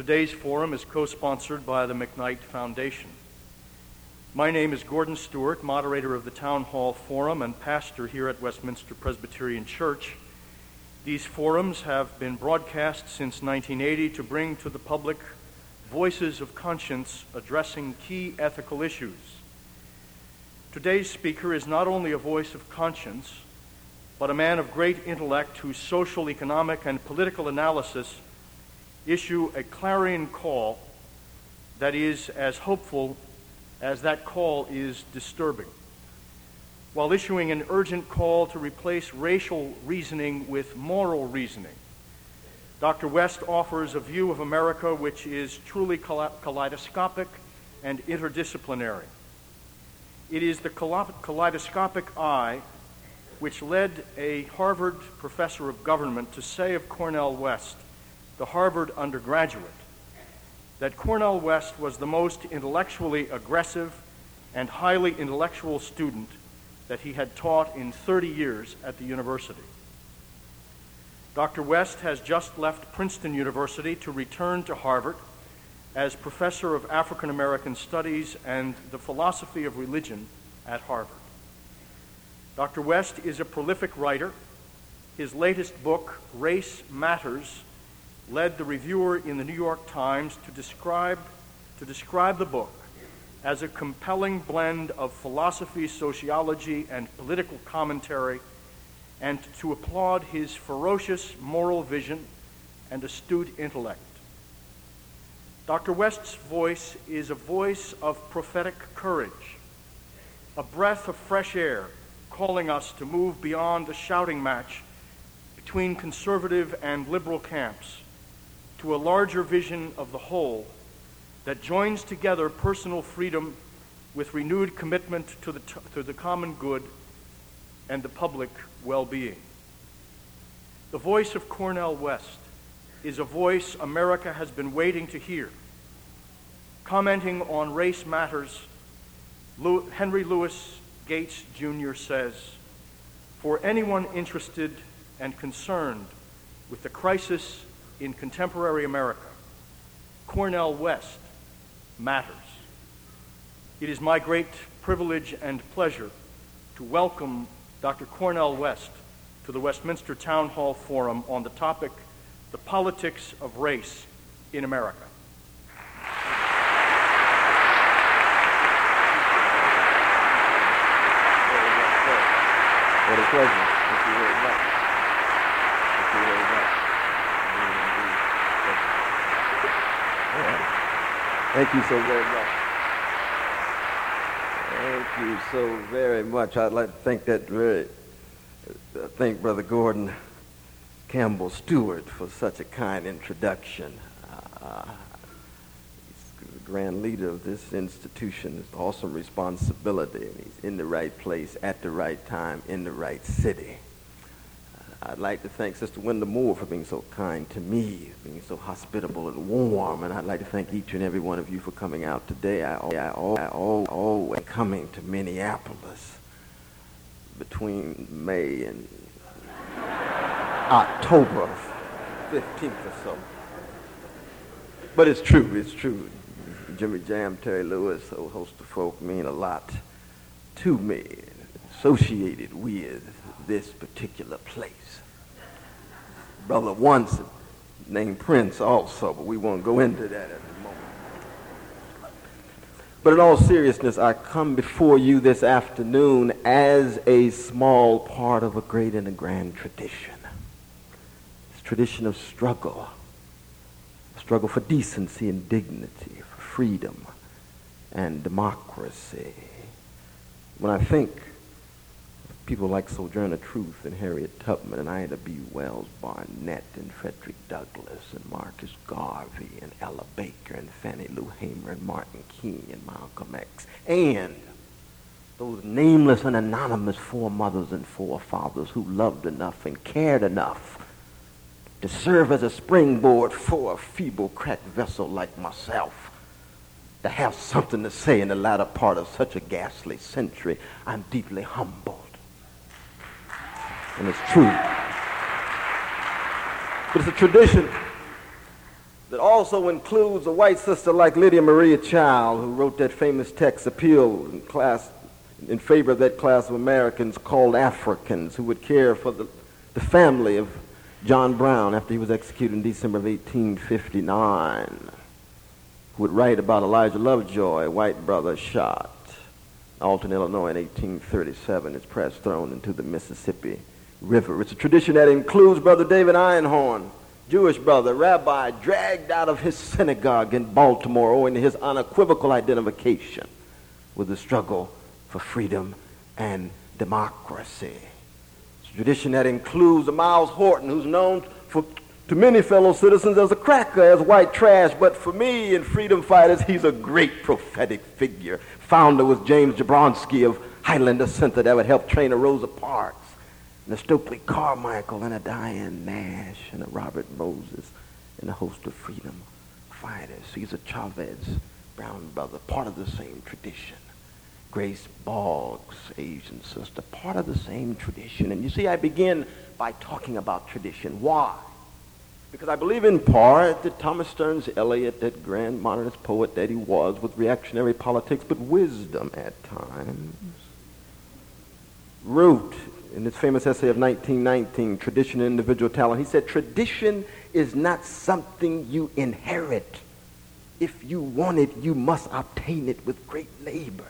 Today's forum is co sponsored by the McKnight Foundation. My name is Gordon Stewart, moderator of the Town Hall Forum and pastor here at Westminster Presbyterian Church. These forums have been broadcast since 1980 to bring to the public voices of conscience addressing key ethical issues. Today's speaker is not only a voice of conscience, but a man of great intellect whose social, economic, and political analysis issue a clarion call that is as hopeful as that call is disturbing. While issuing an urgent call to replace racial reasoning with moral reasoning, Dr. West offers a view of America which is truly kaleidoscopic and interdisciplinary. It is the kaleidoscopic eye which led a Harvard professor of government to say of Cornel West, the Harvard undergraduate, that Cornel West was the most intellectually aggressive and highly intellectual student that he had taught in 30 years at the university. Dr. West has just left Princeton University to return to Harvard as professor of African American Studies and the philosophy of religion at Harvard. Dr. West is a prolific writer. His latest book, Race Matters, led the reviewer in the New York Times to describe, to describe the book as a compelling blend of philosophy, sociology, and political commentary, and to applaud his ferocious moral vision and astute intellect. Dr. West's voice is a voice of prophetic courage, a breath of fresh air calling us to move beyond the shouting match between conservative and liberal camps to a larger vision of the whole that joins together personal freedom with renewed commitment to the, to the common good and the public well being. The voice of Cornel West is a voice America has been waiting to hear. Commenting on race matters, Henry Louis Gates Jr. says, For anyone interested and concerned with the crisis in contemporary America, Cornel West matters. It is my great privilege and pleasure to welcome Dr. Cornel West to the Westminster Town Hall Forum on the topic, The Politics of Race in America. What a pleasure. Thank you very much. Thank you very much. Thank you so very much. Thank you so very much. I'd like to thank that very, uh, thank Brother Gordon Campbell Stewart for such a kind introduction. Uh, he's the grand leader of this institution. It's awesome responsibility, and he's in the right place at the right time in the right city. I'd like to thank Sister Wenda Moore for being so kind to me, being so hospitable and warm. And I'd like to thank each and every one of you for coming out today. I, I, I, always coming to Minneapolis between May and October 15th or so. But it's true, it's true. Jimmy Jam, Terry Lewis, a host of folk mean a lot to me, associated with this particular place brother once named Prince also, but we won't go into that at the moment. But in all seriousness, I come before you this afternoon as a small part of a great and a grand tradition. This tradition of struggle, A struggle for decency and dignity, for freedom and democracy. When I think people like Sojourner Truth and Harriet Tubman and Ida B. Wells Barnett and Frederick Douglass and Marcus Garvey and Ella Baker and Fannie Lou Hamer and Martin King and Malcolm X and those nameless and anonymous foremothers and forefathers who loved enough and cared enough to serve as a springboard for a feeble, cracked vessel like myself to have something to say in the latter part of such a ghastly century, I'm deeply humbled and it's true. But it's a tradition that also includes a white sister like Lydia Maria Child, who wrote that famous text, Appeal in, class, in favor of that class of Americans called Africans, who would care for the, the family of John Brown after he was executed in December of 1859, who would write about Elijah Lovejoy, white brother shot. Alton, Illinois in 1837, his press thrown into the Mississippi River. It's a tradition that includes Brother David Einhorn, Jewish brother, rabbi, dragged out of his synagogue in Baltimore owing to his unequivocal identification with the struggle for freedom and democracy. It's a tradition that includes Myles Horton, who's known for, to many fellow citizens as a cracker, as white trash, but for me and freedom fighters, he's a great prophetic figure. Founder was James Dombrowski of Highlander Center that would help train a Rosa Parks and a Stokely Carmichael and a Diane Nash and a Robert Moses and a host of freedom fighters. Cesar Chavez, brown brother, part of the same tradition. Grace Boggs, Asian sister, part of the same tradition. And you see, I begin by talking about tradition. Why? Because I believe in part that Thomas Stearns Eliot, that grand modernist poet that he was, with reactionary politics, but wisdom at times, wrote in his famous essay of 1919, Tradition and Individual Talent, he said, Tradition is not something you inherit. If you want it, you must obtain it with great labor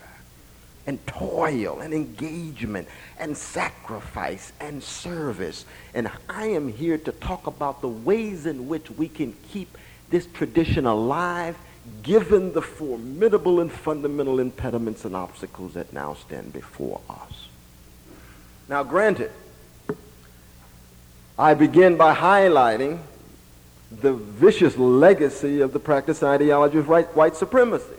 and toil and engagement and sacrifice and service. And I am here to talk about the ways in which we can keep this tradition alive given the formidable and fundamental impediments and obstacles that now stand before us. Now, granted, I begin by highlighting the vicious legacy of the practice ideology of white, white supremacy.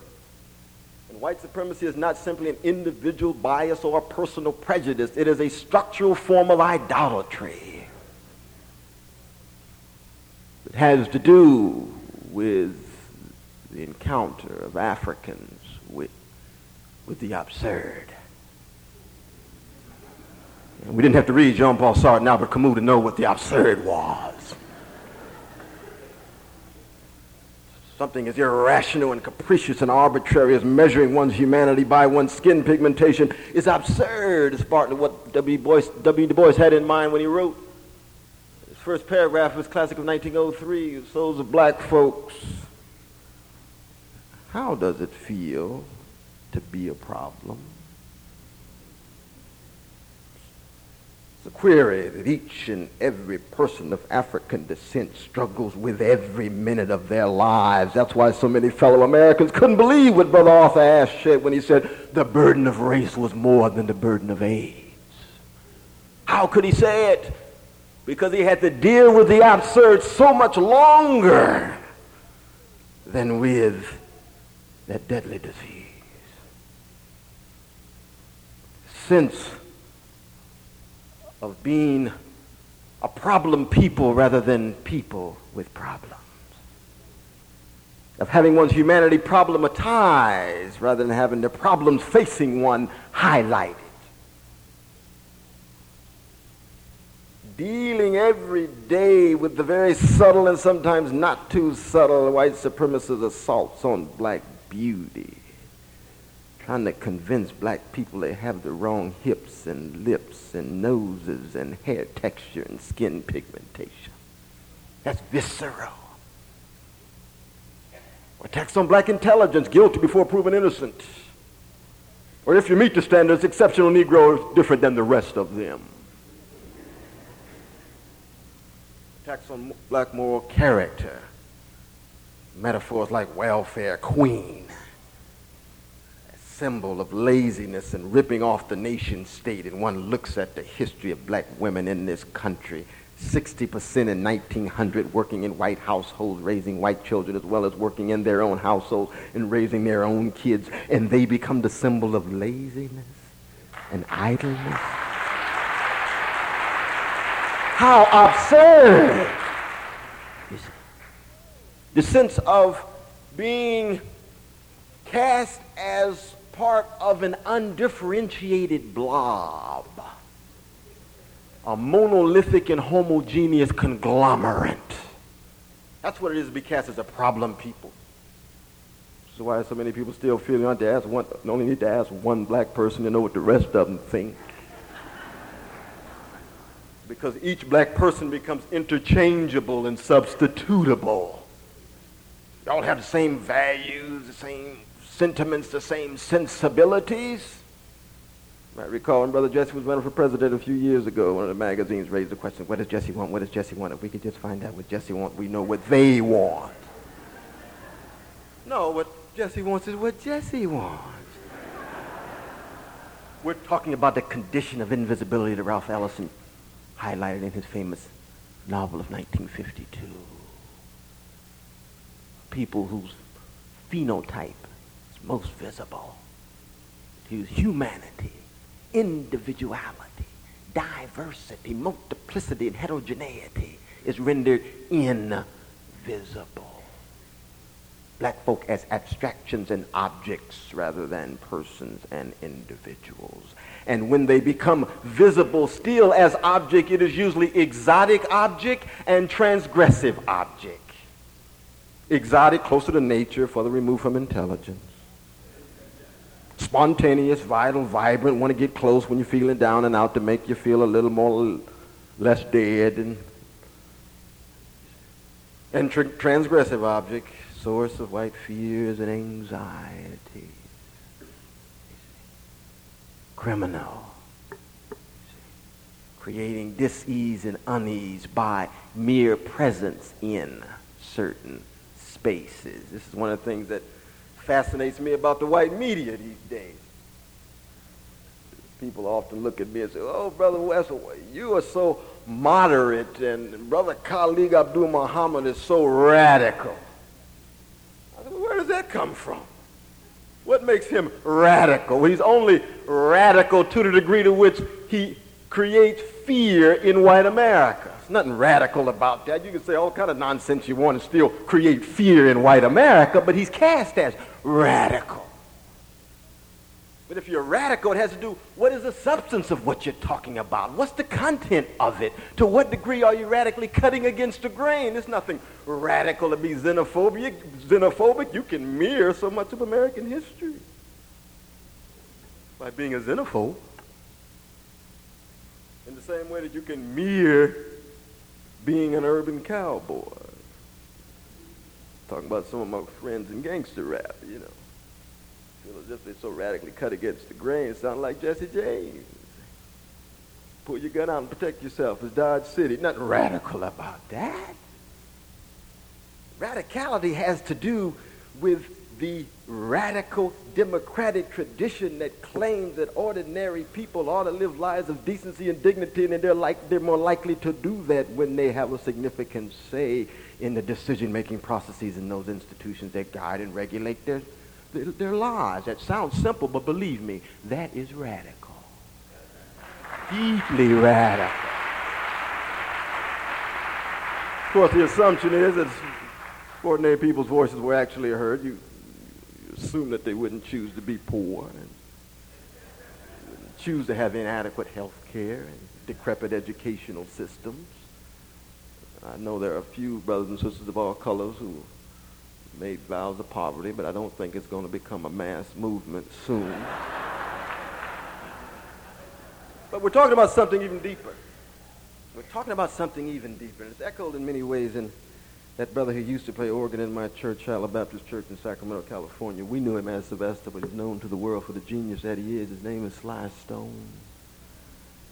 And white supremacy is not simply an individual bias or a personal prejudice. It is a structural form of idolatry. It has to do with the encounter of Africans with, with the absurd. We didn't have to read Jean-Paul Sartre and Albert Camus to know what the absurd was. Something as irrational and capricious and arbitrary as measuring one's humanity by one's skin pigmentation is absurd. It's part of what W. Boyce, w. Du Bois had in mind when he wrote his first paragraph of his classic of 1903, Souls of Black Folks. How does it feel to be a problem? A query that each and every person of African descent struggles with every minute of their lives. That's why so many fellow Americans couldn't believe what Brother Arthur Ashe said when he said the burden of race was more than the burden of AIDS. How could he say it? Because he had to deal with the absurd so much longer than with that deadly disease. Since of being a problem people rather than people with problems. Of having one's humanity problematized rather than having the problems facing one highlighted. Dealing every day with the very subtle and sometimes not too subtle white supremacist assaults on black beauty trying to convince black people they have the wrong hips and lips and noses and hair texture and skin pigmentation. That's visceral. Attacks on black intelligence, guilty before proven innocent. Or if you meet the standards, exceptional Negro different than the rest of them. Attacks on black moral character. Metaphors like welfare queen symbol of laziness and ripping off the nation state, and one looks at the history of black women in this country, 60% in 1900 working in white households, raising white children, as well as working in their own households and raising their own kids, and they become the symbol of laziness and idleness. How absurd! The sense of being cast as part of an undifferentiated blob, a monolithic and homogeneous conglomerate That's what it is to be cast as a problem people. This is why so many people still feel you to ask one, only need to ask one black person to know what the rest of them think. because each black person becomes interchangeable and substitutable. Y'all have the same values, the same sentiments, the same sensibilities. I recall when Brother Jesse was running for president a few years ago, one of the magazines raised the question, what does Jesse want? What does Jesse want? If we could just find out what Jesse wants, we know what they want. No, what Jesse wants is what Jesse wants. We're talking about the condition of invisibility that Ralph Ellison highlighted in his famous novel of 1952. People whose phenotype most visible, whose humanity individuality, diversity, multiplicity, and heterogeneity is rendered invisible. Black folk as abstractions and objects rather than persons and individuals. And when they become visible still as object, it is usually exotic object and transgressive object. Exotic, closer to nature, further removed from intelligence spontaneous, vital, vibrant, want to get close when you're feeling down and out to make you feel a little more, less dead. And, and tr- transgressive object, source of white fears and anxieties. Criminal. Creating dis-ease and unease by mere presence in certain spaces. This is one of the things that fascinates me about the white media these days. People often look at me and say, oh, Brother Wessel, you are so moderate, and Brother Khalid Abdul Muhammad is so radical. I said, well, where does that come from? What makes him radical? He's only radical to the degree to which he creates fear in white America. There's nothing radical about that. You can say all kind of nonsense you want and still create fear in white America, but he's cast as radical. But if you're radical, it has to do what is the substance of what you're talking about? What's the content of it? To what degree are you radically cutting against the grain? There's nothing radical to be xenophobic. Xenophobic, you can mirror so much of American history by being a xenophobe. In the same way that you can mirror being an urban cowboy talking about some of my friends in gangster rap, you know. Feel as if they're so radically cut against the grain, sound like Jesse James. Pull your gun out and protect yourself. It's Dodge City. Nothing radical about that. Radicality has to do with the radical democratic tradition that claims that ordinary people ought to live lives of decency and dignity, and they're, like, they're more likely to do that when they have a significant say in the decision-making processes in those institutions that guide and regulate their, their, lives. That sounds simple, but believe me, that is radical. Deeply radical. Of course, the assumption is that ordinary people's voices were actually heard. You, you assume that they wouldn't choose to be poor and choose to have inadequate health care and decrepit educational systems. I know there are a few brothers and sisters of all colors who made vows of poverty, but I don't think it's going to become a mass movement soon. but we're talking about something even deeper. We're talking about something even deeper. And it's echoed in many ways in that brother who used to play organ in my church, Shiloh Baptist Church in Sacramento, California. We knew him as Sylvester, but he's known to the world for the genius that he is. His name is Sly Stone.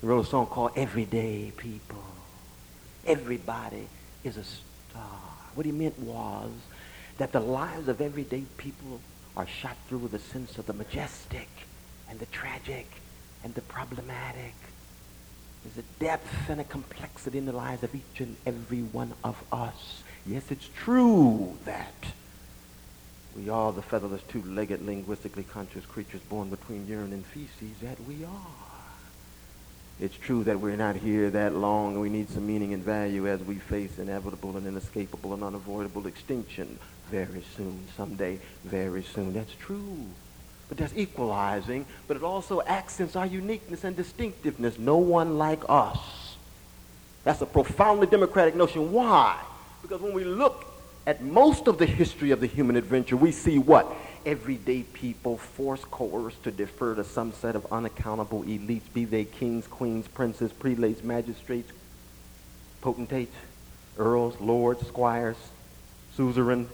He wrote a song called Everyday People. Everybody is a star. What he meant was that the lives of everyday people are shot through with a sense of the majestic and the tragic and the problematic. There's a depth and a complexity in the lives of each and every one of us. Yes, it's true that we are the featherless, two-legged, linguistically conscious creatures born between urine and feces, that we are. It's true that we're not here that long and we need some meaning and value as we face inevitable and inescapable and unavoidable extinction very soon, someday, very soon. That's true. But that's equalizing, but it also accents our uniqueness and distinctiveness. No one like us. That's a profoundly democratic notion. Why? Because when we look at most of the history of the human adventure, we see what? Everyday people forced, coerced to defer to some set of unaccountable elites, be they kings, queens, princes, prelates, magistrates, potentates, earls, lords, squires, suzerain,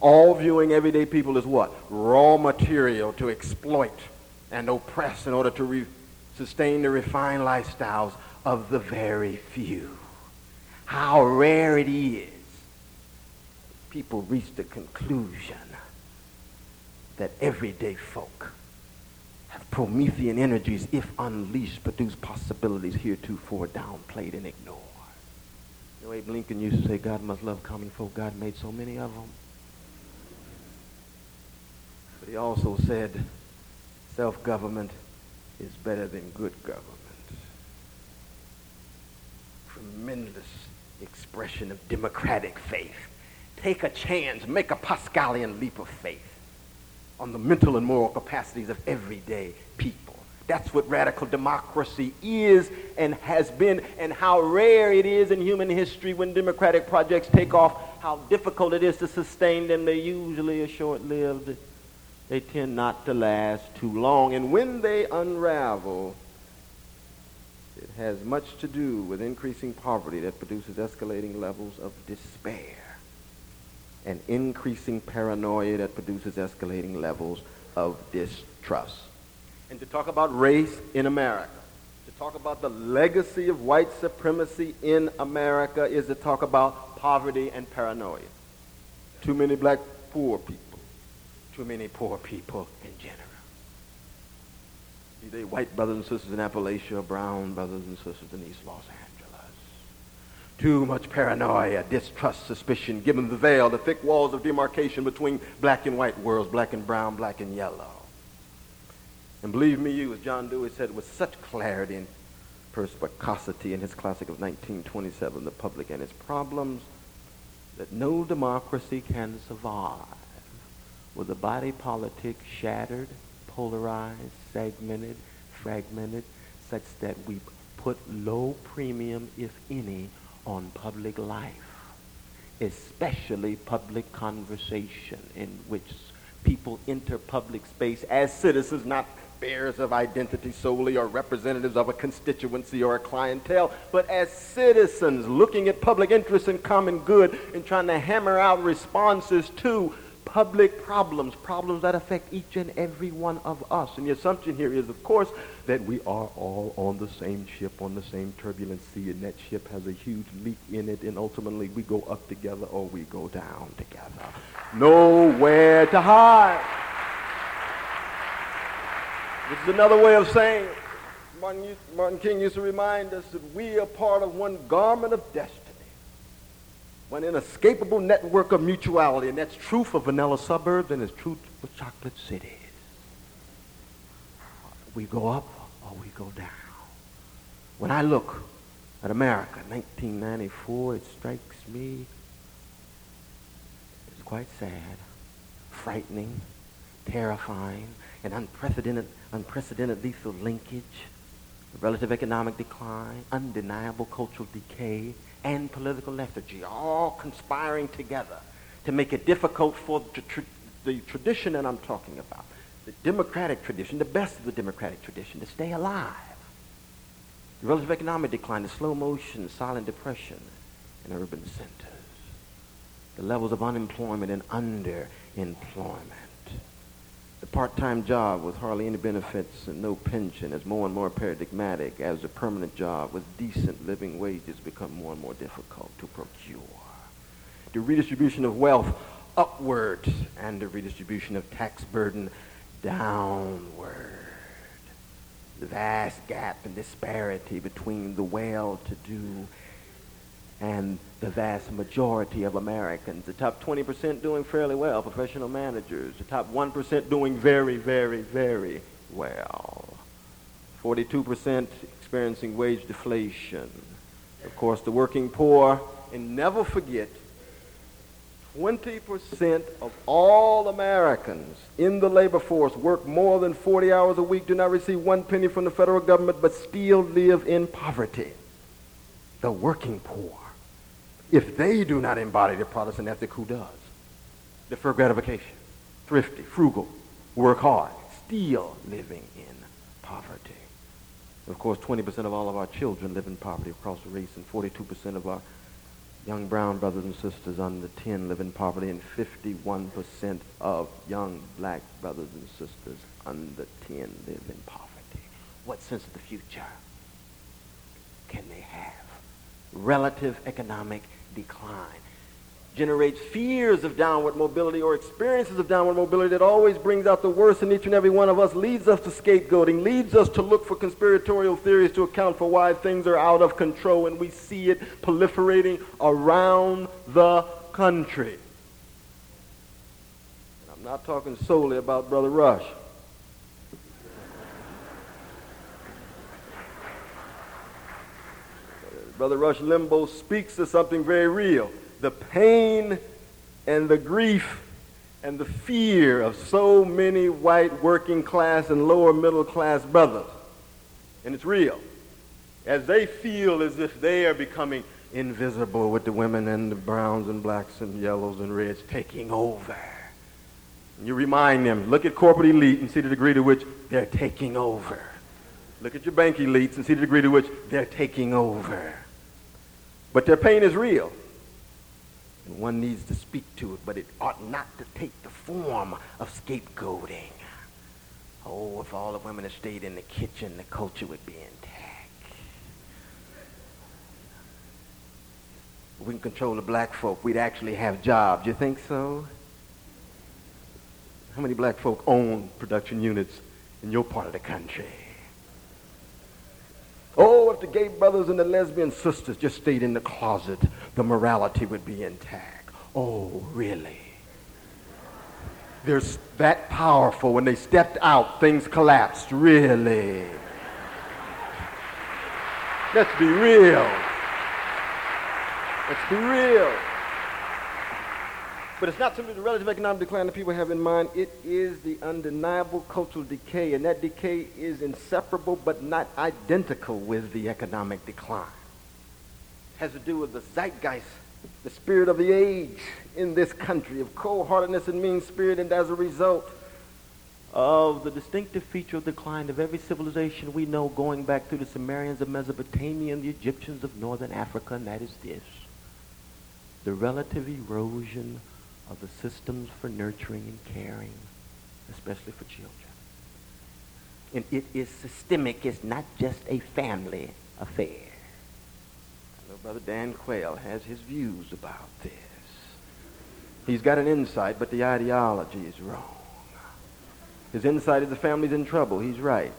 all viewing everyday people as what? Raw material to exploit and oppress in order to re- sustain the refined lifestyles of the very few. How rare it is people reach the conclusion that everyday folk have Promethean energies, if unleashed, produce possibilities heretofore downplayed and ignored. You know, Abe Lincoln used to say, God must love common folk. God made so many of them. But he also said, self-government is better than good government. Tremendous expression of democratic faith. Take a chance, make a Pascalian leap of faith on the mental and moral capacities of everyday people. That's what radical democracy is and has been, and how rare it is in human history when democratic projects take off, how difficult it is to sustain them. They usually are short lived. They tend not to last too long. And when they unravel, it has much to do with increasing poverty that produces escalating levels of despair and increasing paranoia that produces escalating levels of distrust. And to talk about race in America, to talk about the legacy of white supremacy in America is to talk about poverty and paranoia. Too many black poor people, too many poor people in general. Be they white brothers and sisters in Appalachia, brown brothers and sisters in East Los Angeles. Too much paranoia, distrust, suspicion, given the veil, the thick walls of demarcation between black and white worlds, black and brown, black and yellow. And believe me, you, as John Dewey said with such clarity and perspicacity in his classic of 1927, The Public and Its Problems, that no democracy can survive with a body politic shattered, polarized, segmented, fragmented, such that we put low premium, if any, on public life, especially public conversation in which people enter public space as citizens, not bearers of identity solely or representatives of a constituency or a clientele, but as citizens looking at public interest and common good and trying to hammer out responses to public problems, problems that affect each and every one of us. And the assumption here is, of course, that we are all on the same ship, on the same turbulent sea, and that ship has a huge leak in it, and ultimately we go up together or we go down together. Nowhere to hide. This is another way of saying, Martin, Martin King used to remind us that we are part of one garment of destiny one inescapable network of mutuality, and that's true for vanilla suburbs and it's true for chocolate cities. We go up go down. When I look at America, 1994, it strikes me it's quite sad, frightening, terrifying, an unprecedented, unprecedented lethal linkage, relative economic decline, undeniable cultural decay, and political lethargy, all conspiring together to make it difficult for the, tra- the tradition that I'm talking about, the democratic tradition, the best of the democratic tradition, to stay alive. The relative economic decline, the slow motion, silent depression in urban centers, the levels of unemployment and underemployment the part-time job with hardly any benefits and no pension is more and more paradigmatic as the permanent job with decent living wages become more and more difficult to procure. The redistribution of wealth upward and the redistribution of tax burden downward. The vast gap and disparity between the well-to-do and the vast majority of Americans. The top 20% doing fairly well, professional managers. The top 1% doing very, very, very well. 42% experiencing wage deflation. Of course, the working poor. And never forget, 20% of all Americans in the labor force work more than 40 hours a week, do not receive one penny from the federal government, but still live in poverty. The working poor. If they do not embody the Protestant ethic, who does? Defer gratification, thrifty, frugal, work hard, still living in poverty. Of course, 20% of all of our children live in poverty across the race, and 42% of our young brown brothers and sisters under 10 live in poverty, and 51% of young black brothers and sisters under 10 live in poverty. What sense of the future can they have? Relative economic decline generates fears of downward mobility or experiences of downward mobility that always brings out the worst in each and every one of us, leads us to scapegoating, leads us to look for conspiratorial theories to account for why things are out of control, and we see it proliferating around the country. And I'm not talking solely about Brother Rush. Brother Rush Limbaugh speaks to something very real the pain and the grief and the fear of so many white working class and lower middle class brothers. And it's real. As they feel as if they are becoming invisible with the women and the browns and blacks and yellows and reds taking over. And you remind them, look at corporate elite and see the degree to which they're taking over. Look at your bank elites and see the degree to which they're taking over. But their pain is real. One needs to speak to it, but it ought not to take the form of scapegoating. Oh, if all the women had stayed in the kitchen, the culture would be intact. If we can control the black folk, we'd actually have jobs. You think so? How many black folk own production units in your part of the country? Oh, if the gay brothers and the lesbian sisters just stayed in the closet, the morality would be intact. Oh, really? They're that powerful. When they stepped out, things collapsed. Really? Let's be real. Let's be real. But it's not simply the relative economic decline that people have in mind. It is the undeniable cultural decay, and that decay is inseparable but not identical with the economic decline. Has to do with the zeitgeist, the spirit of the age in this country, of cold-heartedness and mean spirit, and as a result of the distinctive feature of decline of every civilization we know going back through the Sumerians of Mesopotamia and the Egyptians of northern Africa, and that is this. The relative erosion of the systems for nurturing and caring, especially for children. And it is systemic. It's not just a family affair. Brother Dan Quayle has his views about this. He's got an insight, but the ideology is wrong. His insight is the family's in trouble. He's right.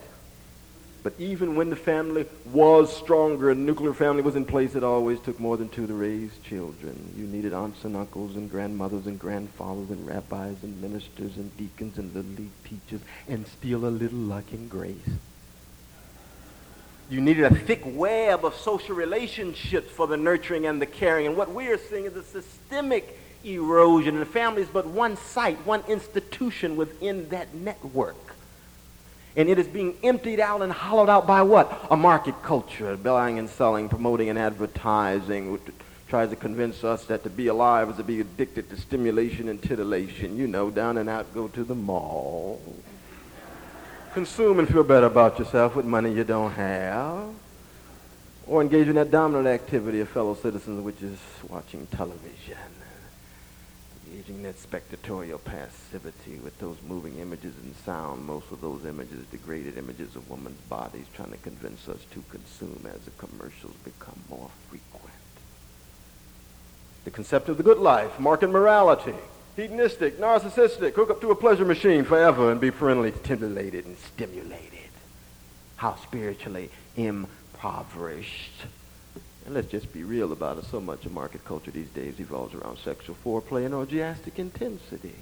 But even when the family was stronger and nuclear family was in place, it always took more than two to raise children. You needed aunts and uncles and grandmothers and grandfathers and rabbis and ministers and deacons and little league teachers and still a little luck and grace. You needed a thick web of social relationships for the nurturing and the caring. And what we are seeing is a systemic erosion. And the family is but one site, one institution within that network. And it is being emptied out and hollowed out by what? A market culture, buying and selling, promoting and advertising, which tries to convince us that to be alive is to be addicted to stimulation and titillation. You know, down and out, go to the mall. Consume and feel better about yourself with money you don't have. Or engage in that dominant activity of fellow citizens, which is watching television engaging that spectatorial passivity with those moving images and sound, most of those images, degraded images of women's bodies, trying to convince us to consume as the commercials become more frequent. The concept of the good life, market morality, hedonistic, narcissistic, hook up to a pleasure machine forever and be perennially stimulated and stimulated. How spiritually impoverished and let's just be real about it. So much of market culture these days evolves around sexual foreplay and orgiastic intensity.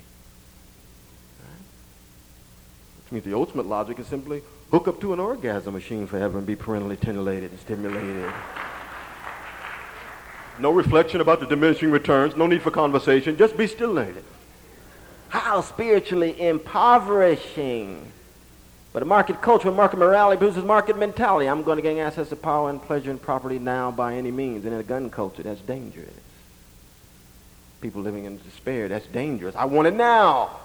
Which means the ultimate logic is simply hook up to an orgasm machine forever and be perennially titillated and stimulated. No reflection about the diminishing returns, no need for conversation, just be still stimulated. How spiritually impoverishing. But a market culture, market morality produces market mentality. I'm going to gain access to power and pleasure and property now by any means. And in a gun culture, that's dangerous. People living in despair, that's dangerous. I want it now.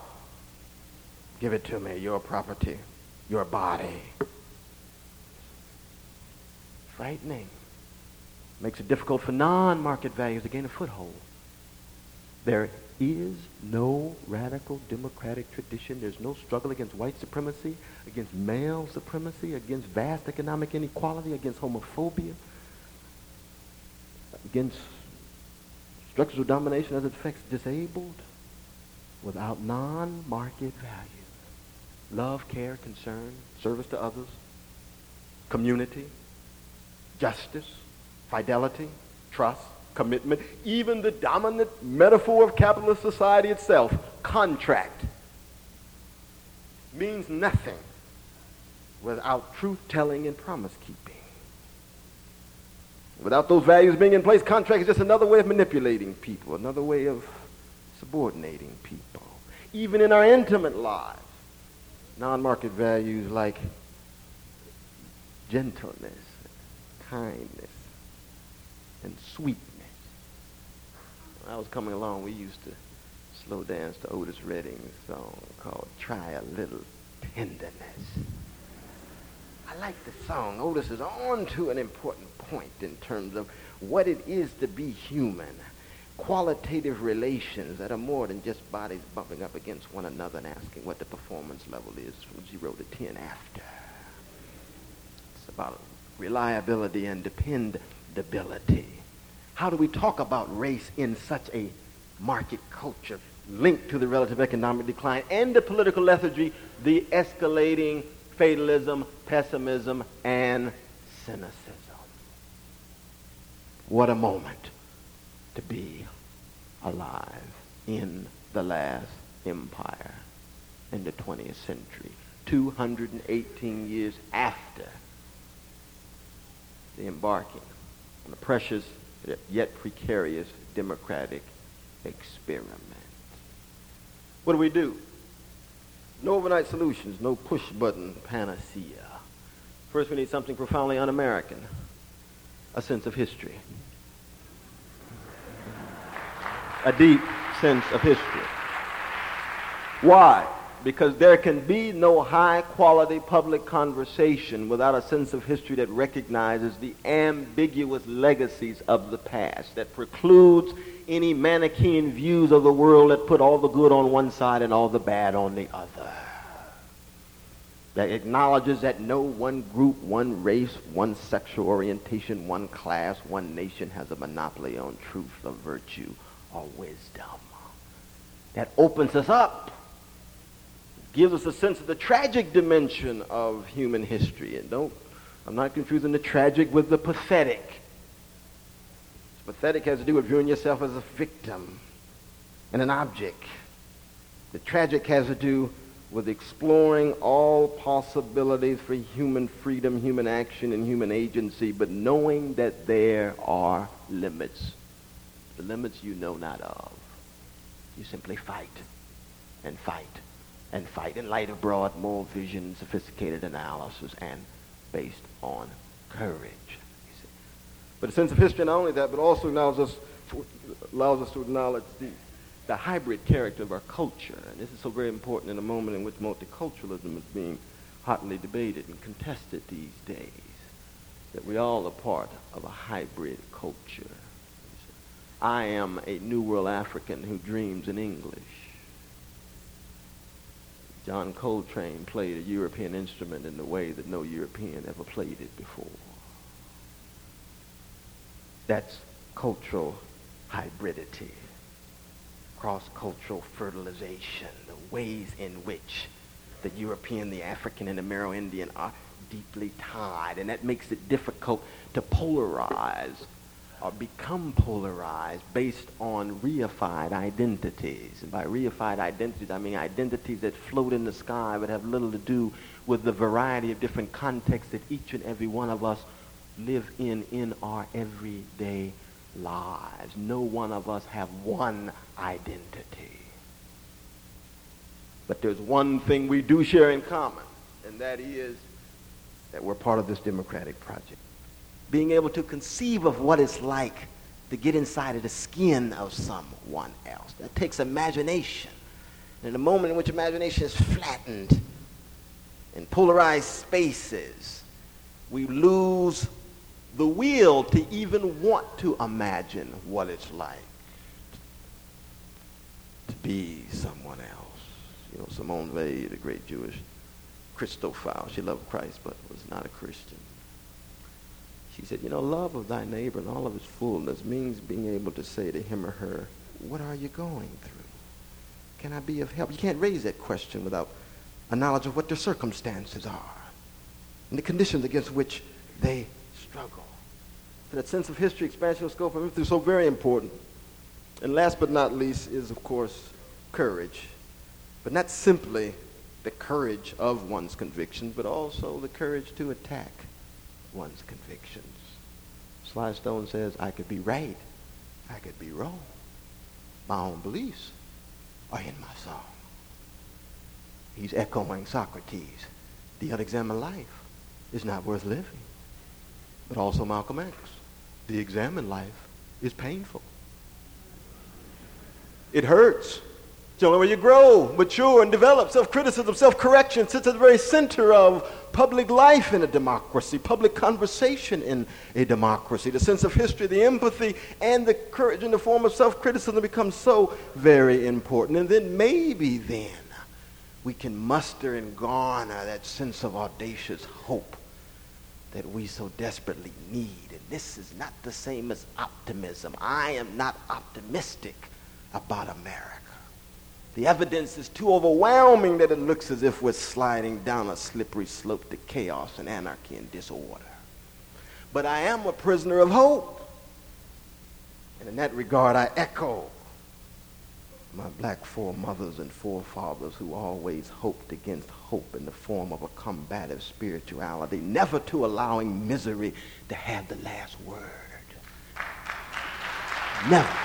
Give it to me, your property, your body. Frightening. Makes it difficult for non-market values to gain a foothold. There is no radical democratic tradition. There's no struggle against white supremacy, against male supremacy, against vast economic inequality, against homophobia, against structures of domination as it affects disabled without non-market value. Love, care, concern, service to others, community, justice, fidelity, trust, commitment, even the dominant metaphor of capitalist society itself, contract, means nothing without truth-telling and promise-keeping. Without those values being in place, contract is just another way of manipulating people, another way of subordinating people. Even in our intimate lives, non-market values like gentleness, kindness, sweetness. When I was coming along, we used to slow dance to Otis Redding's song called Try a Little Tenderness. I like the song. Otis is on to an important point in terms of what it is to be human. Qualitative relations that are more than just bodies bumping up against one another and asking what the performance level is from zero to ten after. It's about reliability and dependability. How do we talk about race in such a market culture linked to the relative economic decline and the political lethargy, the escalating fatalism, pessimism, and cynicism? What a moment to be alive in the last empire in the 20th century, 218 years after the embarking on the precious yet precarious democratic experiment. What do we do? No overnight solutions, no push button panacea. First, we need something profoundly un American a sense of history. A deep sense of history. Why? Because there can be no high quality public conversation without a sense of history that recognizes the ambiguous legacies of the past, that precludes any Manichaean views of the world that put all the good on one side and all the bad on the other. That acknowledges that no one group, one race, one sexual orientation, one class, one nation has a monopoly on truth or virtue or wisdom. That opens us up gives us a sense of the tragic dimension of human history. And don't, I'm not confusing the tragic with the pathetic. pathetic has to do with viewing yourself as a victim and an object. The tragic has to do with exploring all possibilities for human freedom, human action, and human agency, but knowing that there are limits. The limits you know not of. You simply fight and fight and fight in light of broad moral vision, sophisticated analysis, and based on courage. But a sense of history, not only that, but also allows us, allows us to acknowledge the, the hybrid character of our culture. And this is so very important in a moment in which multiculturalism is being hotly debated and contested these days, that we all are part of a hybrid culture. I am a New World African who dreams in English. John Coltrane played a European instrument in the way that no European ever played it before. That's cultural hybridity, cross-cultural fertilization, the ways in which the European, the African, and the Amero-Indian are deeply tied, and that makes it difficult to polarize or become polarized based on reified identities. And by reified identities, I mean identities that float in the sky but have little to do with the variety of different contexts that each and every one of us live in in our everyday lives. No one of us have one identity. But there's one thing we do share in common, and that is that we're part of this democratic project being able to conceive of what it's like to get inside of the skin of someone else. That takes imagination. And in the moment in which imagination is flattened in polarized spaces, we lose the will to even want to imagine what it's like to be someone else. You know, Simone Weil, the great Jewish Christophile, she loved Christ but was not a Christian. She said, you know, love of thy neighbor and all of his fullness means being able to say to him or her, what are you going through? Can I be of help? You can't raise that question without a knowledge of what their circumstances are and the conditions against which they struggle. So that sense of history, expansion of scope, of and is so very important. And last but not least is, of course, courage. But not simply the courage of one's convictions, but also the courage to attack one's convictions. Sly Stone says, I could be right, I could be wrong. My own beliefs are in my song. He's echoing Socrates. The unexamined life is not worth living. But also Malcolm X. The examined life is painful. It hurts. The only way you grow, mature, and develop. Self-criticism, self-correction sits at the very center of public life in a democracy, public conversation in a democracy. The sense of history, the empathy, and the courage in the form of self-criticism becomes so very important. And then maybe then we can muster and garner that sense of audacious hope that we so desperately need. And this is not the same as optimism. I am not optimistic about America. The evidence is too overwhelming that it looks as if we're sliding down a slippery slope to chaos and anarchy and disorder. But I am a prisoner of hope. And in that regard, I echo my black foremothers and forefathers who always hoped against hope in the form of a combative spirituality, never to allowing misery to have the last word. Never.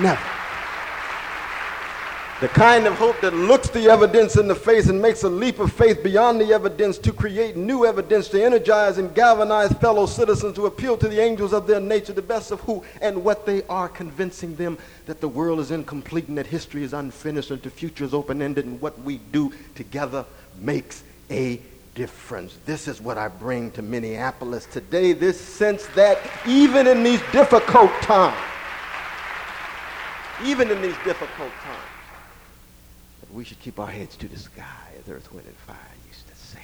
Never. The kind of hope that looks the evidence in the face and makes a leap of faith beyond the evidence to create new evidence, to energize and galvanize fellow citizens, to appeal to the angels of their nature, the best of who and what they are, convincing them that the world is incomplete and that history is unfinished and the future is open ended, and what we do together makes a difference. This is what I bring to Minneapolis today this sense that even in these difficult times, even in these difficult times, we should keep our heads to the sky, as Earth, Wind, and Fire used to sing.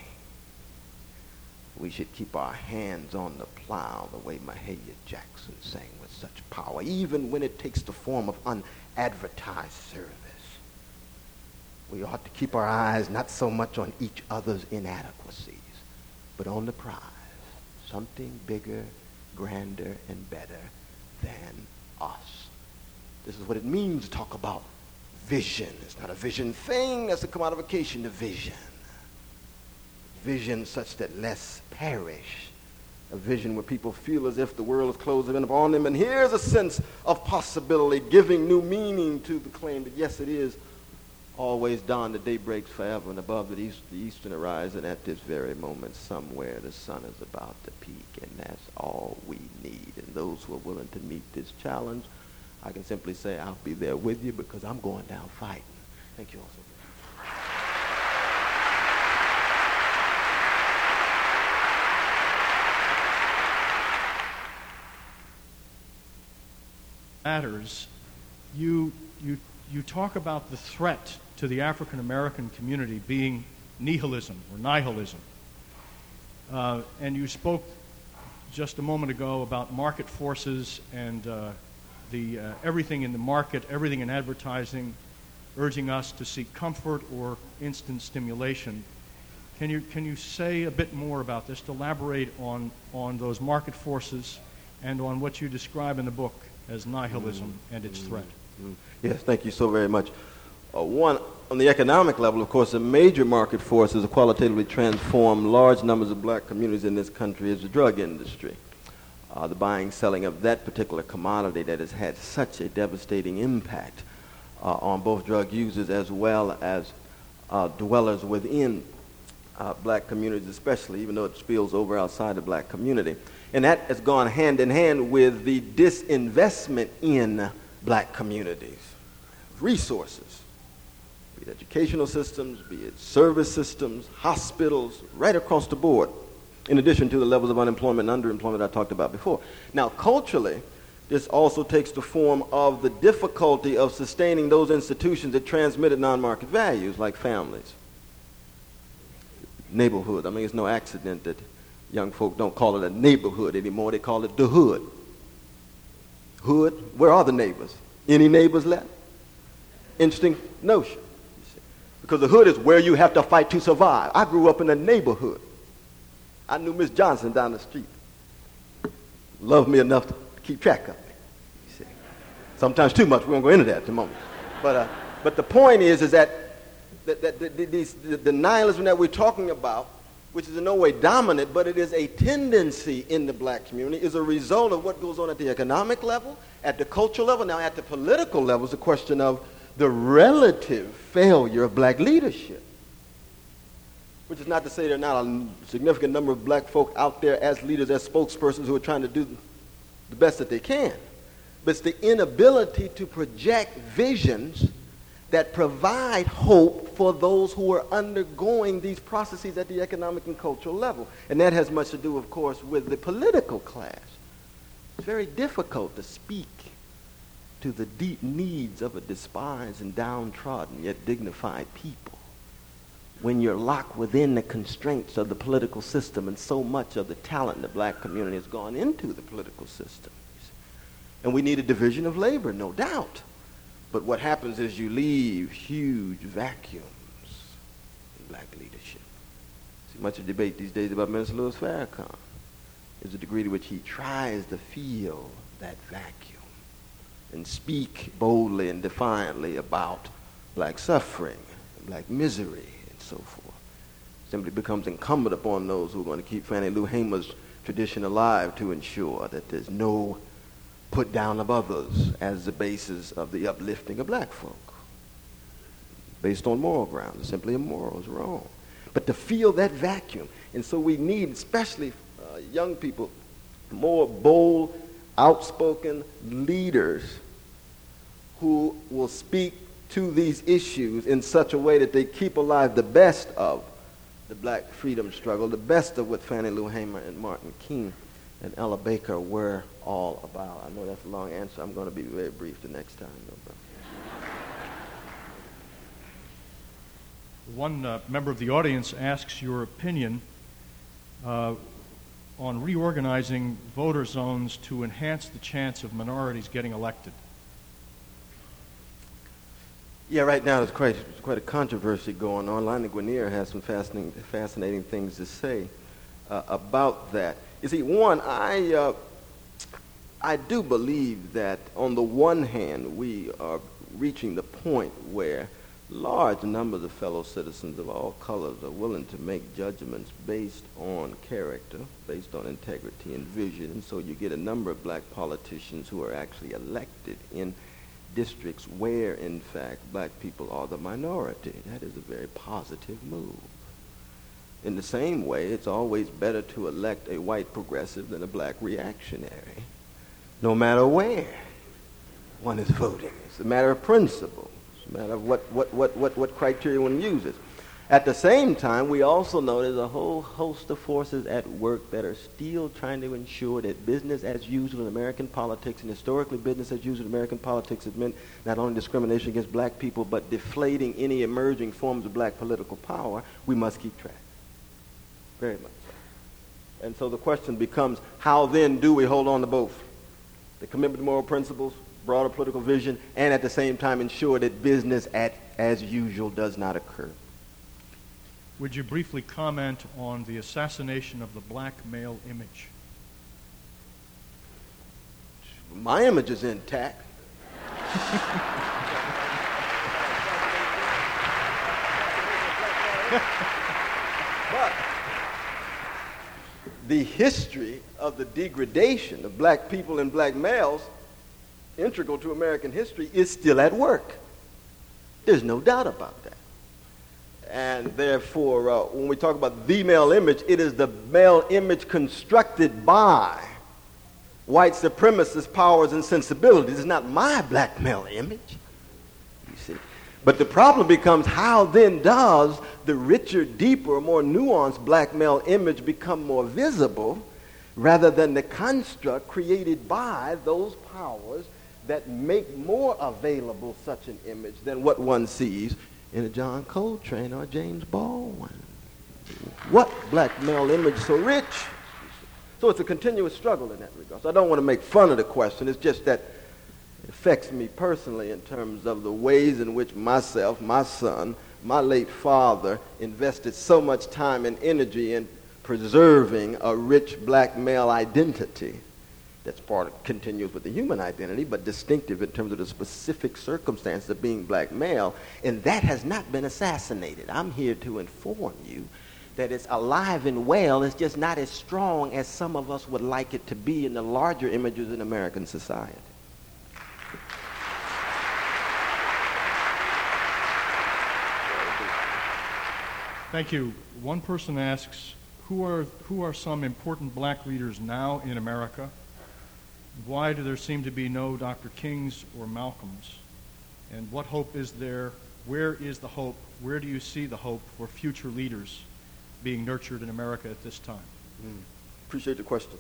We should keep our hands on the plow the way Mahalia Jackson sang with such power, even when it takes the form of unadvertised service. We ought to keep our eyes not so much on each other's inadequacies, but on the prize, something bigger, grander, and better than us. This is what it means to talk about vision. It's not a vision thing, that's a commodification of vision. Vision such that less perish. A vision where people feel as if the world is closing in upon them. And here's a sense of possibility, giving new meaning to the claim that yes, it is always dawn, the day breaks forever, and above the, east, the eastern horizon at this very moment, somewhere the sun is about to peak, and that's all we need. And those who are willing to meet this challenge I can simply say, I'll be there with you because I'm going down fighting. Thank you all so much. matters, you, you, you talk about the threat to the African American community being nihilism or nihilism. Uh, and you spoke just a moment ago about market forces and uh, the, uh, everything in the market, everything in advertising, urging us to seek comfort or instant stimulation. Can you, can you say a bit more about this, to elaborate on, on those market forces and on what you describe in the book as nihilism mm-hmm. and its threat? Mm-hmm. Yes, thank you so very much. Uh, one, on the economic level, of course, a major market force is to qualitatively transform large numbers of black communities in this country is the drug industry uh, the buying, selling of that particular commodity that has had such a devastating impact uh, on both drug users as well as uh, dwellers within uh, black communities, especially, even though it spills over outside the black community. And that has gone hand in hand with the disinvestment in black communities, resources, be it educational systems, be it service systems, hospitals, right across the board, in addition to the levels of unemployment and underemployment I talked about before. Now, culturally, this also takes the form of the difficulty of sustaining those institutions that transmitted non-market values, like families, neighborhood. I mean, it's no accident that young folk don't call it a neighborhood anymore. They call it the hood. Hood, where are the neighbors? Any neighbors left? Interesting notion. Because the hood is where you have to fight to survive. I grew up in a neighborhood. I knew Miss Johnson down the street. Loved me enough to keep track of me. You see. Sometimes too much. We won't go into that at the moment. But, uh, but the point is, is that, that, that, that these, the, the nihilism that we're talking about which is in no way dominant, but it is a tendency in the black community, is a result of what goes on at the economic level, at the cultural level, now at the political level, is a question of the relative failure of black leadership. Which is not to say there are not a significant number of black folk out there as leaders, as spokespersons who are trying to do the best that they can. But it's the inability to project visions that provide hope for those who are undergoing these processes at the economic and cultural level. And that has much to do, of course, with the political class. It's very difficult to speak to the deep needs of a despised and downtrodden yet dignified people when you're locked within the constraints of the political system and so much of the talent in the black community has gone into the political system. And we need a division of labor, no doubt. But what happens is you leave huge vacuums in black leadership. See, much of the debate these days about Minister Louis Farrakhan is the degree to which he tries to feel that vacuum and speak boldly and defiantly about black suffering, black misery, so forth. Simply becomes incumbent upon those who are going to keep Fannie Lou Hamer's tradition alive to ensure that there's no put down of others as the basis of the uplifting of black folk. Based on moral grounds, simply immoral is wrong. But to feel that vacuum, and so we need, especially uh, young people, more bold, outspoken leaders who will speak to these issues in such a way that they keep alive the best of the black freedom struggle, the best of what Fannie Lou Hamer and Martin King and Ella Baker were all about? I know that's a long answer. I'm going to be very brief the next time. One uh, member of the audience asks your opinion uh, on reorganizing voter zones to enhance the chance of minorities getting elected. Yeah, right now there's quite, quite a controversy going on. Lani Guinier has some fascinating, fascinating things to say uh, about that. You see, one, I, uh, I do believe that on the one hand, we are reaching the point where large numbers of fellow citizens of all colors are willing to make judgments based on character, based on integrity and vision. And so you get a number of black politicians who are actually elected in districts where, in fact, black people are the minority. That is a very positive move. In the same way, it's always better to elect a white progressive than a black reactionary, no matter where one is voting. It's a matter of principle. It's a matter of what, what, what, what, what criteria one uses. At the same time, we also know there's a whole host of forces at work that are still trying to ensure that business as usual in American politics, and historically business as usual in American politics has meant not only discrimination against black people, but deflating any emerging forms of black political power, we must keep track. Very much. And so the question becomes, how then do we hold on to both? The commitment to moral principles, broader political vision, and at the same time ensure that business at, as usual does not occur. Would you briefly comment on the assassination of the black male image? My image is intact. but the history of the degradation of black people and black males, integral to American history, is still at work. There's no doubt about that. And therefore, uh, when we talk about the male image, it is the male image constructed by white supremacist powers and sensibilities. It's not my black male image. You see. But the problem becomes how then does the richer, deeper, more nuanced black male image become more visible rather than the construct created by those powers that make more available such an image than what one sees in a John Coltrane or James Baldwin. What black male image so rich? So it's a continuous struggle in that regard. So I don't want to make fun of the question. It's just that it affects me personally in terms of the ways in which myself, my son, my late father invested so much time and energy in preserving a rich black male identity that's part of, continues with the human identity, but distinctive in terms of the specific circumstances of being black male, and that has not been assassinated. I'm here to inform you that it's alive and well. It's just not as strong as some of us would like it to be in the larger images in American society. Thank you. One person asks, who are, who are some important black leaders now in America? Why do there seem to be no Dr. Kings or Malcolms? And what hope is there? Where is the hope? Where do you see the hope for future leaders being nurtured in America at this time? Mm. Appreciate the question.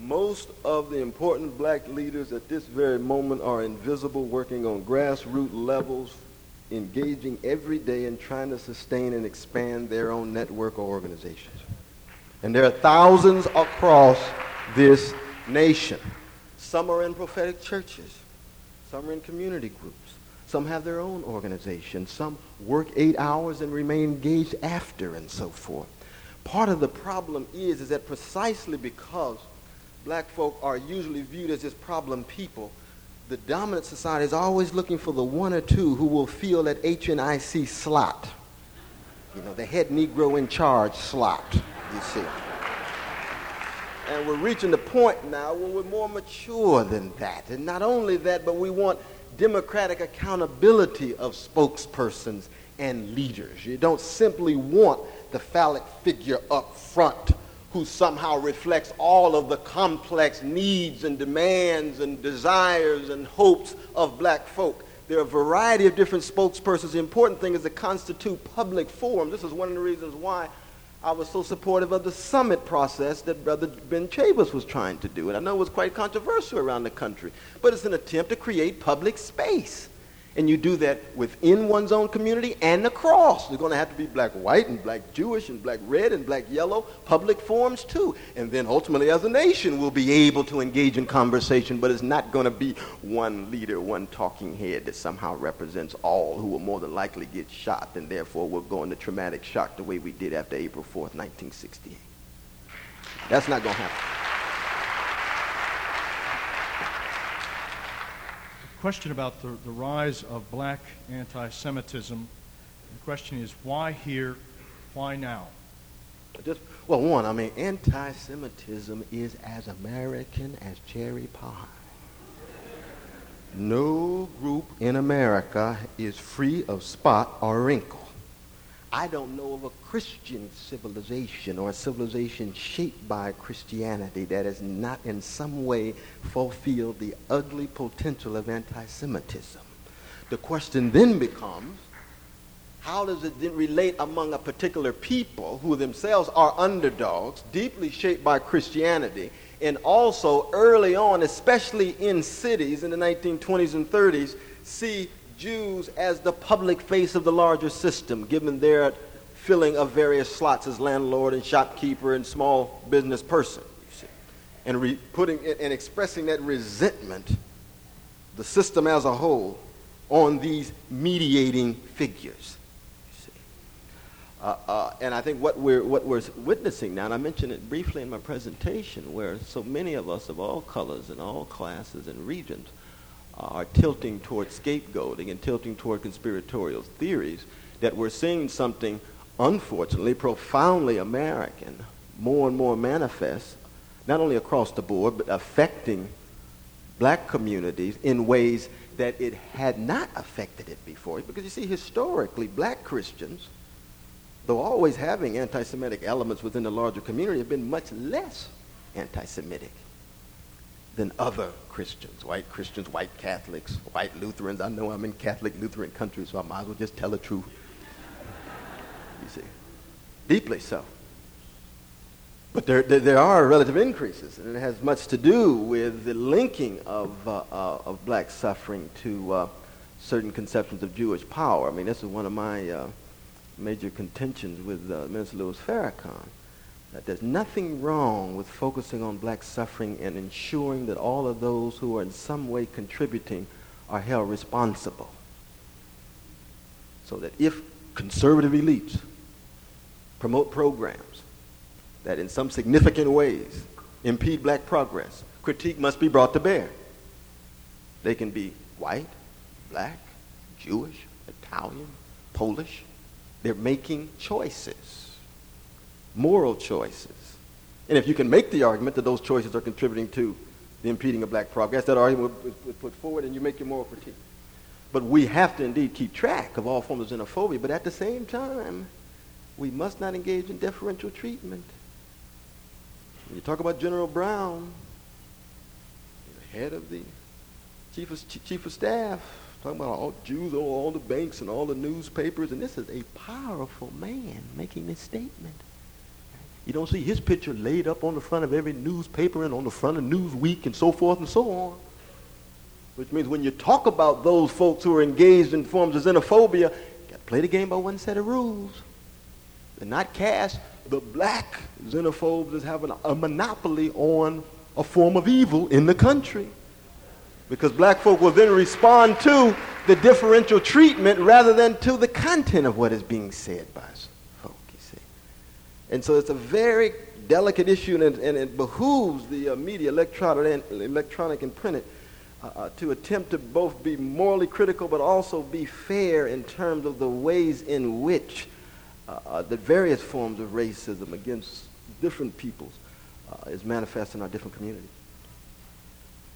Most of the important black leaders at this very moment are invisible, working on grassroots levels, engaging every day in trying to sustain and expand their own network or organizations. And there are thousands across this nation. Some are in prophetic churches. Some are in community groups. Some have their own organizations. Some work eight hours and remain engaged after and so forth. Part of the problem is, is that precisely because black folk are usually viewed as this problem people, the dominant society is always looking for the one or two who will fill that HNIC slot. You know, the head Negro in charge slot, you see. And we're reaching the point now where we're more mature than that. And not only that, but we want democratic accountability of spokespersons and leaders. You don't simply want the phallic figure up front who somehow reflects all of the complex needs and demands and desires and hopes of black folk. There are a variety of different spokespersons. The important thing is to constitute public forums. This is one of the reasons why I was so supportive of the summit process that Brother Ben Chavis was trying to do. And I know it was quite controversial around the country, but it's an attempt to create public space. And you do that within one's own community and across. There's going to have to be black white and black Jewish and black red and black yellow public forums too. And then ultimately, as a nation, we'll be able to engage in conversation, but it's not going to be one leader, one talking head that somehow represents all who will more than likely get shot and therefore will go into traumatic shock the way we did after April 4th, 1968. That's not going to happen. Question about the, the rise of black anti Semitism. The question is why here? Why now? Just, well, one, I mean, anti Semitism is as American as cherry pie. No group in America is free of spot or wrinkle. I don't know of a Christian civilization or a civilization shaped by Christianity that has not in some way fulfilled the ugly potential of anti-Semitism. The question then becomes, how does it then relate among a particular people who themselves are underdogs, deeply shaped by Christianity, and also early on, especially in cities in the 1920s and 30s, see Jews as the public face of the larger system, given their filling of various slots as landlord and shopkeeper and small business person. And re- putting and expressing that resentment, the system as a whole, on these mediating figures. Uh, uh, and I think what we're, what we're witnessing now, and I mentioned it briefly in my presentation, where so many of us of all colors and all classes and regions are tilting toward scapegoating and tilting toward conspiratorial theories, that we're seeing something, unfortunately, profoundly American, more and more manifest, not only across the board, but affecting black communities in ways that it had not affected it before. Because you see, historically, black Christians though always having anti-Semitic elements within the larger community, have been much less anti-Semitic than other Christians, white Christians, white Catholics, white Lutherans. I know I'm in Catholic Lutheran country, so I might as well just tell the truth. You see, deeply so. But there, there, there, are relative increases, and it has much to do with the linking of, uh, uh, of black suffering to uh, certain conceptions of Jewish power. I mean, this is one of my uh, major contentions with uh, Minister Louis Farrakhan that there's nothing wrong with focusing on black suffering and ensuring that all of those who are in some way contributing are held responsible. So that if conservative elites promote programs that in some significant ways impede black progress, critique must be brought to bear. They can be white, black, Jewish, Italian, Polish. They're making choices, moral choices. And if you can make the argument that those choices are contributing to the impeding of black progress, that argument was put forward and you make your moral critique. But we have to indeed keep track of all forms of xenophobia, but at the same time, we must not engage in deferential treatment. When you talk about General Brown, the head of the chief of, chief of staff, talking about all Jews all the banks and all the newspapers, and this is a powerful man making this statement. You don't see his picture laid up on the front of every newspaper and on the front of Newsweek and so forth and so on. Which means when you talk about those folks who are engaged in forms of xenophobia, you got to play the game by one set of rules. And not cast the black xenophobes as having a monopoly on a form of evil in the country. Because black folk will then respond to the differential treatment rather than to the content of what is being said by see. And so it's a very delicate issue, and, and it behooves the uh, media, electronic and, electronic and printed, uh, uh, to attempt to both be morally critical but also be fair in terms of the ways in which uh, uh, the various forms of racism against different peoples uh, is manifest in our different communities.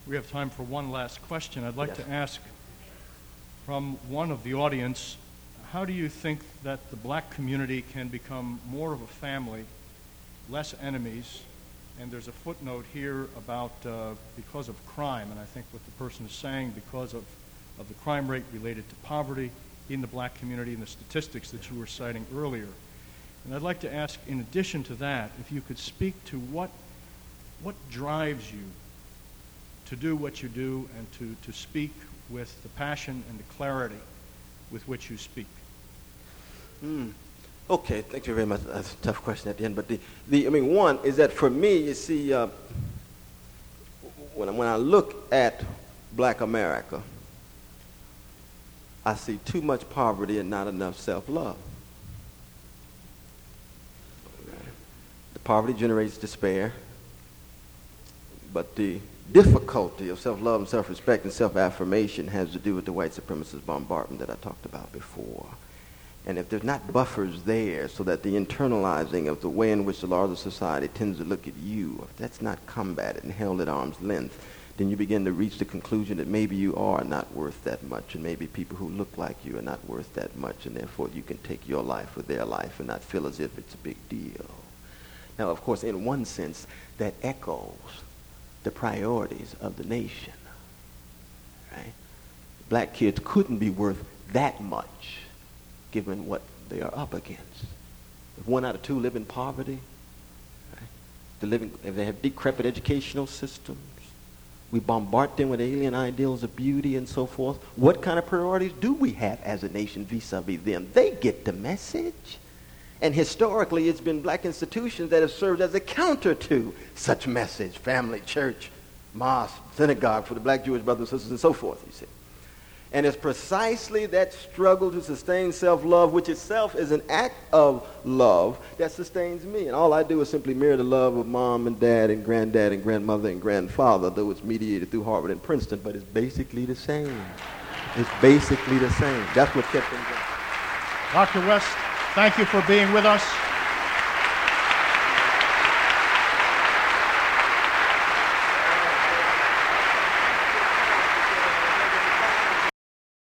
We have time for one last question. I'd like yes. to ask from one of the audience how do you think that the black community can become more of a family, less enemies? And there's a footnote here about uh, because of crime, and I think what the person is saying because of, of the crime rate related to poverty in the black community and the statistics that you were citing earlier. And I'd like to ask, in addition to that, if you could speak to what, what drives you to do what you do and to, to speak with the passion and the clarity with which you speak? Hmm. Okay, thank you very much. That's a tough question at the end, but the, the I mean, one is that for me, you see, uh, when, when I look at black America, I see too much poverty and not enough self-love. The poverty generates despair, but the difficulty of self-love and self-respect and self-affirmation has to do with the white supremacist bombardment that I talked about before. And if there's not buffers there so that the internalizing of the way in which the larger society tends to look at you, if that's not combated and held at arm's length, then you begin to reach the conclusion that maybe you are not worth that much and maybe people who look like you are not worth that much and therefore you can take your life or their life and not feel as if it's a big deal. Now, of course, in one sense, that echoes the priorities of the nation. Right? Black kids couldn't be worth that much given what they are up against. If one out of two live in poverty, right? they living, if they have decrepit educational systems, we bombard them with alien ideals of beauty and so forth. What kind of priorities do we have as a nation vis-a-vis them? They get the message. And historically, it's been black institutions that have served as a counter to such message family, church, mosque, synagogue for the black Jewish brothers and sisters, and so forth, you see. And it's precisely that struggle to sustain self-love, which itself is an act of love, that sustains me. And all I do is simply mirror the love of mom and dad and granddad and grandmother and grandfather, though it's mediated through Harvard and Princeton, but it's basically the same. It's basically the same. That's what kept them going. Dr. West, Thank you for being with us.